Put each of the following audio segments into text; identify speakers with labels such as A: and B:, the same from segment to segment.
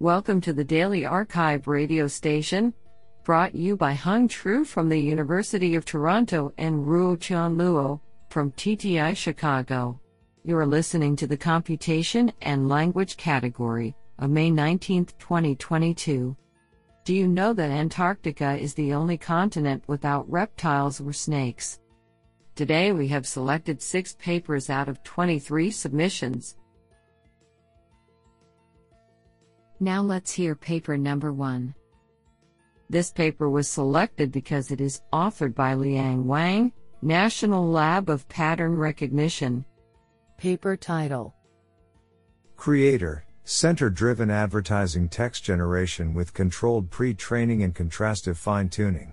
A: Welcome to the Daily arXiv radio station, brought you by Hung Tru from the University of Toronto and Ruotian Luo from TTI Chicago. You are listening to the Computation and Language category of May 19, 2022. Do you know that Antarctica is the only continent without reptiles or snakes? Today we have selected six papers out of 23 submissions. Now let's hear paper number one. This paper was selected because it is authored by Liang Wang, National Lab of Pattern Recognition. Paper title
B: Creator Center driven advertising text generation with controlled pre training and contrastive fine tuning.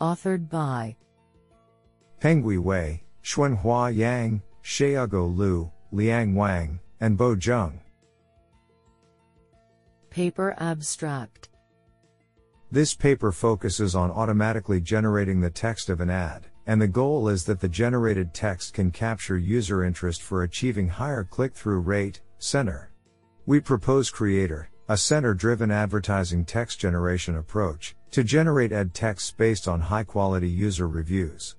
A: Authored by
B: Penghui Wei, Xuanhua Yang, Xiaogo Liu, Liang Wang, and Bo Zheng.
A: Paper Abstract
B: This paper focuses on automatically generating the text of an ad, and the goal is that the generated text can capture user interest for achieving higher click through rate. Center. We propose Creator, a center driven advertising text generation approach, to generate ad texts based on high quality user reviews.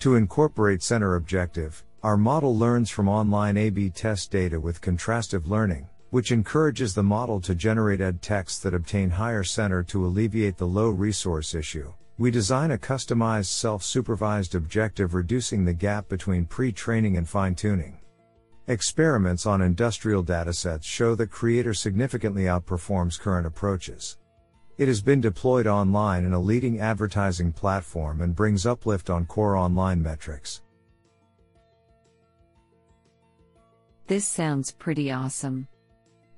B: To incorporate center objective, our model learns from online A B test data with contrastive learning, which encourages the model to generate ed texts that obtain higher center to alleviate the low resource issue. We design a customized self supervised objective reducing the gap between pre training and fine tuning. Experiments on industrial datasets show that Creator significantly outperforms current approaches. It has been deployed online in a leading advertising platform and brings uplift on core online metrics.
A: This sounds pretty awesome.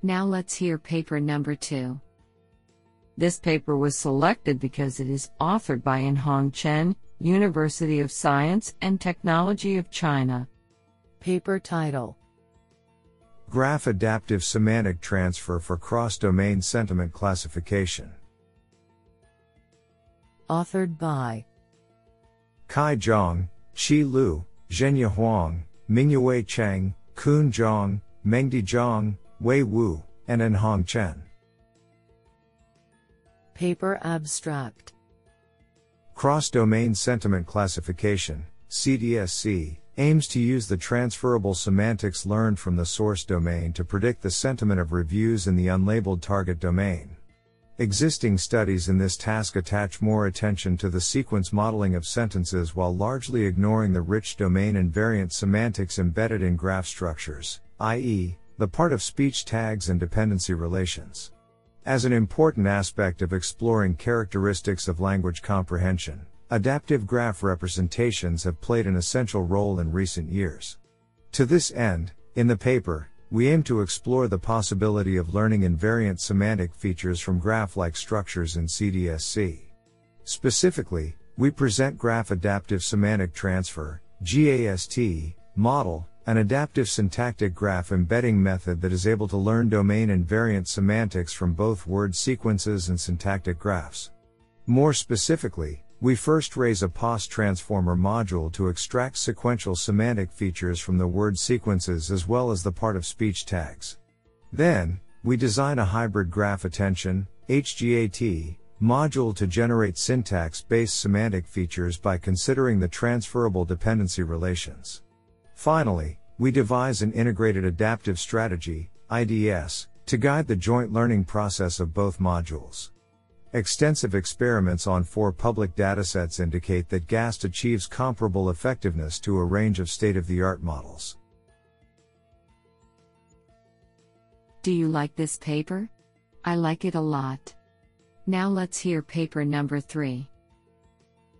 A: Now let's hear paper number two. This paper was selected because it is authored by Enhong Chen, University of Science and Technology of China. Paper title
B: Graph Adaptive Semantic Transfer for Cross Domain Sentiment Classification.
A: Authored by
B: Kai Zhang, Qi Lu, Zhenya Huang, Mingyue Cheng, Kun Zhang, Mengdi Zhang, Wei Wu, and Enhong Chen.
A: Paper Abstract
B: Cross Domain Sentiment Classification, CDSC, aims to use the transferable semantics learned from the source domain to predict the sentiment of reviews in the unlabeled target domain. Existing studies in this task attach more attention to the sequence modeling of sentences while largely ignoring the rich domain invariant semantics embedded in graph structures, i.e., the part of speech tags and dependency relations. As an important aspect of exploring characteristics of language comprehension, adaptive graph representations have played an essential role in recent years. To this end, in the paper, we aim to explore the possibility of learning invariant semantic features from graph like structures in CDSC. Specifically, we present Graph Adaptive Semantic Transfer, GAST, model, an adaptive syntactic graph embedding method that is able to learn domain invariant semantics from both word sequences and syntactic graphs. More specifically, we first raise a POS transformer module to extract sequential semantic features from the word sequences as well as the part of speech tags. Then, we design a hybrid graph attention, HGAT, module to generate syntax based semantic features by considering the transferable dependency relations. Finally, we devise an integrated adaptive strategy, IDS, to guide the joint learning process of both modules. Extensive experiments on four public datasets indicate that GAST achieves comparable effectiveness to a range of state of the art models.
A: Do you like this paper? I like it a lot. Now let's hear paper number three.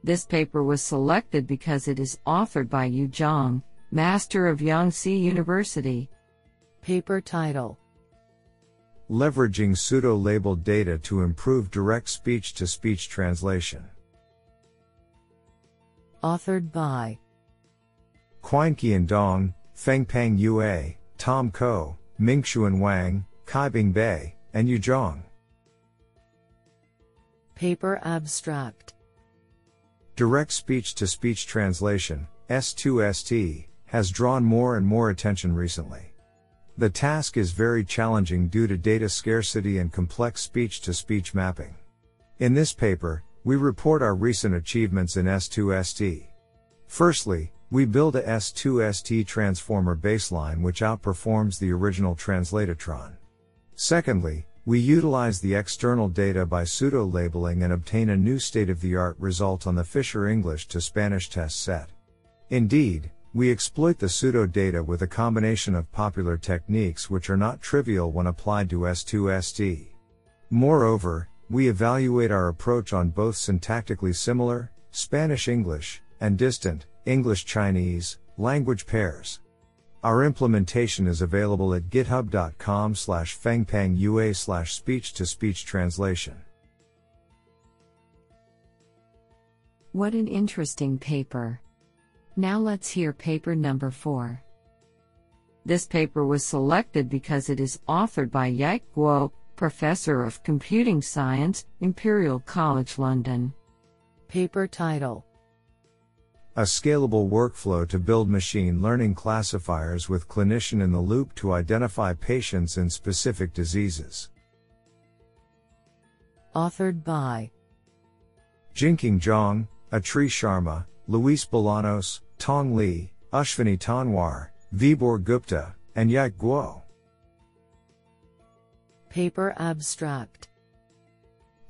A: This paper was selected because it is authored by Yu Zhang, Master of Yangtze University. Paper title
B: Leveraging pseudo labeled data to improve direct speech to speech translation.
A: Authored by
B: Qian Dong, Fengpeng Yue, Tom Ko, Mingxuan Wang, Kaibing Bei, and Yu Zhang.
A: Paper Abstract
B: Direct speech to speech translation, S2ST, has drawn more and more attention recently. The task is very challenging due to data scarcity and complex speech to speech mapping. In this paper, we report our recent achievements in S2ST. Firstly, we build a S2ST transformer baseline which outperforms the original Translatotron. Secondly, we utilize the external data by pseudo labeling and obtain a new state of the art result on the Fisher English to Spanish test set. Indeed, we exploit the pseudo data with a combination of popular techniques which are not trivial when applied to S2ST. Moreover, we evaluate our approach on both syntactically similar, Spanish English, and distant, English Chinese, language pairs. Our implementation is available at github.com slash fengpengyue slash speech to speech translation.
A: What an interesting paper. Now let's hear paper number 4. This paper was selected because it is authored by Yike Guo, Professor of Computing Science, Imperial College London. Paper title
B: A scalable workflow to build machine learning classifiers with clinician in the loop to identify patients in specific diseases.
A: Authored by
B: Jingqing Zhang, Atri Sharma, Luis Bolanos, Tong Li, Ashwini Tanwar, Vibhor Gupta, and Yike Guo.
A: Paper Abstract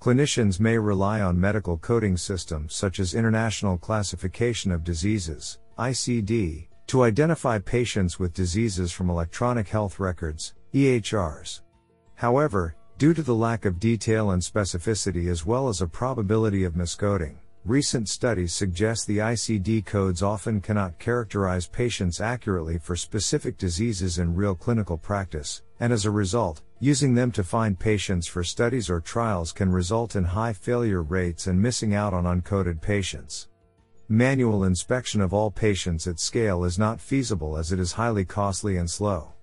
B: Clinicians may rely on medical coding systems such as International Classification of Diseases, ICD, to identify patients with diseases from electronic health records, EHRs. However, due to the lack of detail and specificity as well as a probability of miscoding, Recent studies suggest the ICD codes often cannot characterize patients accurately for specific diseases in real clinical practice, and as a result, using them to find patients for studies or trials can result in high failure rates and missing out on uncoded patients. Manual inspection of all patients at scale is not feasible as it is highly costly and slow.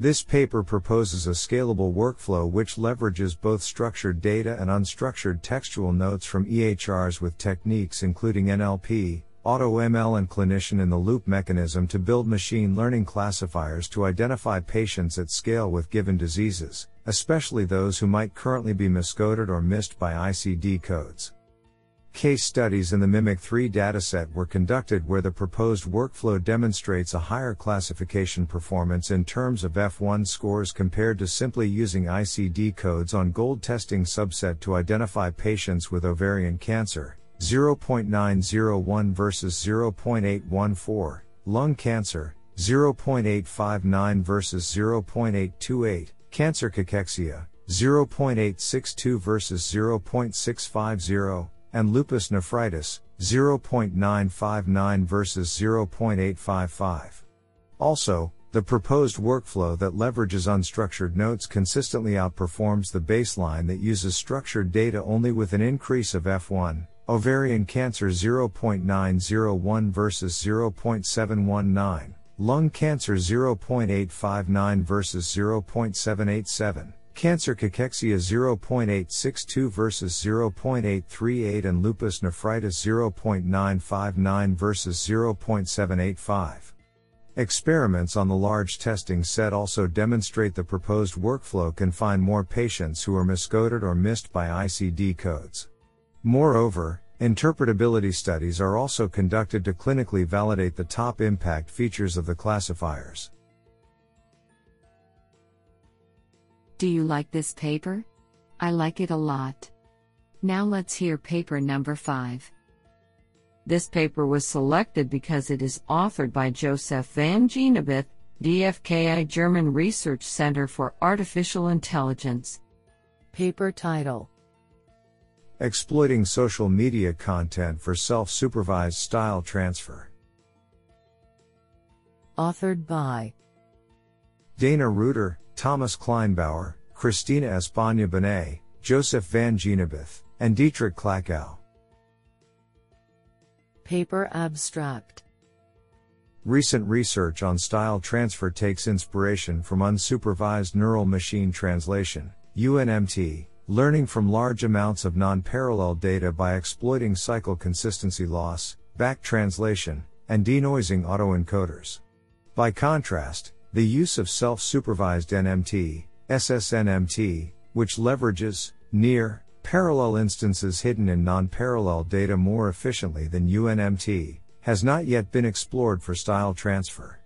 B: This paper proposes a scalable workflow which leverages both structured data and unstructured textual notes from EHRs with techniques including NLP, AutoML and clinician in the loop mechanism to build machine learning classifiers to identify patients at scale with given diseases, especially those who might currently be miscoded or missed by ICD codes. Case studies in the MIMIC 3 dataset were conducted where the proposed workflow demonstrates a higher classification performance in terms of F1 scores compared to simply using ICD codes on GOLD testing subset to identify patients with ovarian cancer, 0.901 versus 0.814, lung cancer, 0.859 versus 0.828, cancer cachexia, 0.862 versus 0.650, and lupus nephritis, 0.959 versus 0.855. Also, the proposed workflow that leverages unstructured notes consistently outperforms the baseline that uses structured data only with an increase of F1, ovarian cancer 0.901 versus 0.719, lung cancer 0.859 versus 0.787. Cancer cachexia 0.862 versus 0.838 and lupus nephritis 0.959 versus 0.785. Experiments on the large testing set also demonstrate the proposed workflow can find more patients who are miscoded or missed by ICD codes. Moreover, interpretability studies are also conducted to clinically validate the top impact features of the classifiers.
A: Do you like this paper? I like it a lot. Now let's hear paper number 5. This paper was selected because it is authored by Josef van Genabith, DFKI German Research Center for Artificial Intelligence. Paper title
B: Exploiting Social Media Content for Self Supervised Style Transfer.
A: Authored by
B: Dana Ruiter, Thomas Kleinbauer, Cristina España Bonet, Josef van Genabith, and Dietrich Klakow.
A: Paper Abstract
B: Recent research on style transfer takes inspiration from unsupervised neural machine translation, UNMT, learning from large amounts of non parallel data by exploiting cycle consistency loss, back translation, and denoising autoencoders. By contrast, The use of self supervised NMT, SSNMT, which leverages, near, parallel instances hidden in non parallel data more efficiently than UNMT, has not yet been explored for style transfer.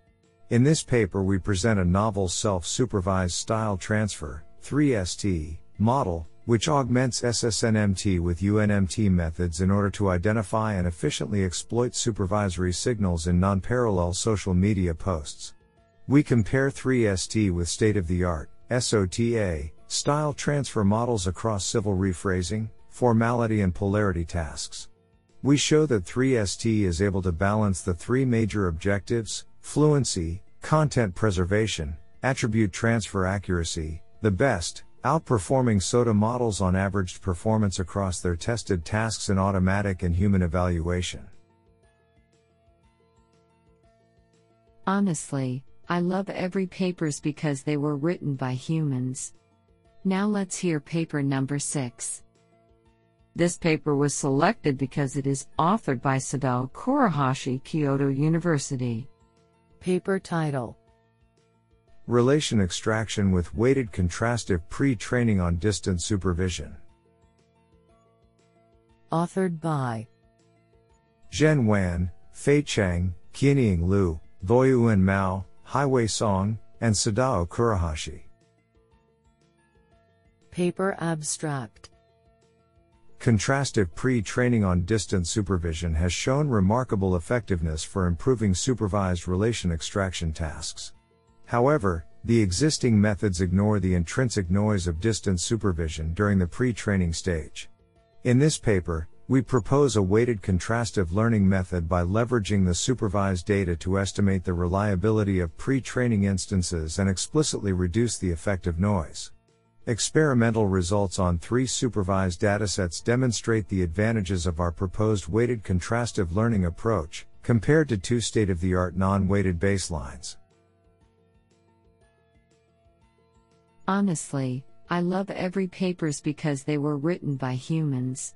B: In this paper, we present a novel self supervised style transfer 3ST, model, which augments SSNMT with UNMT methods in order to identify and efficiently exploit supervisory signals in non parallel social media posts. We compare 3ST with state of the art, SOTA, style transfer models across civil rephrasing, formality, and polarity tasks. We show that 3ST is able to balance the three major objectives fluency, content preservation, attribute transfer accuracy, the best, outperforming SOTA models on averaged performance across their tested tasks in automatic and human evaluation.
A: Honestly, I love every papers because they were written by humans. Now let's hear paper number 6. This paper was selected because it is authored by Sadao Kurohashi, Kyoto University. Paper title
B: Relation extraction with weighted contrastive pre training on distance supervision.
A: Authored by
B: Zhen Wan, Fei Cheng, Qianying Liu, Zhuoyuan Mao, Haiyue Song, and Sadao Kurohashi.
A: Paper Abstract
B: Contrastive pre training on distance supervision has shown remarkable effectiveness for improving supervised relation extraction tasks. However, the existing methods ignore the intrinsic noise of distance supervision during the pre training stage. In this paper, we propose a weighted contrastive learning method by leveraging the supervised data to estimate the reliability of pre training instances and explicitly reduce the effect of noise. Experimental results on three supervised datasets demonstrate the advantages of our proposed weighted contrastive learning approach, compared to two state of the art non weighted baselines.
A: Honestly, I love every papers because they were written by humans.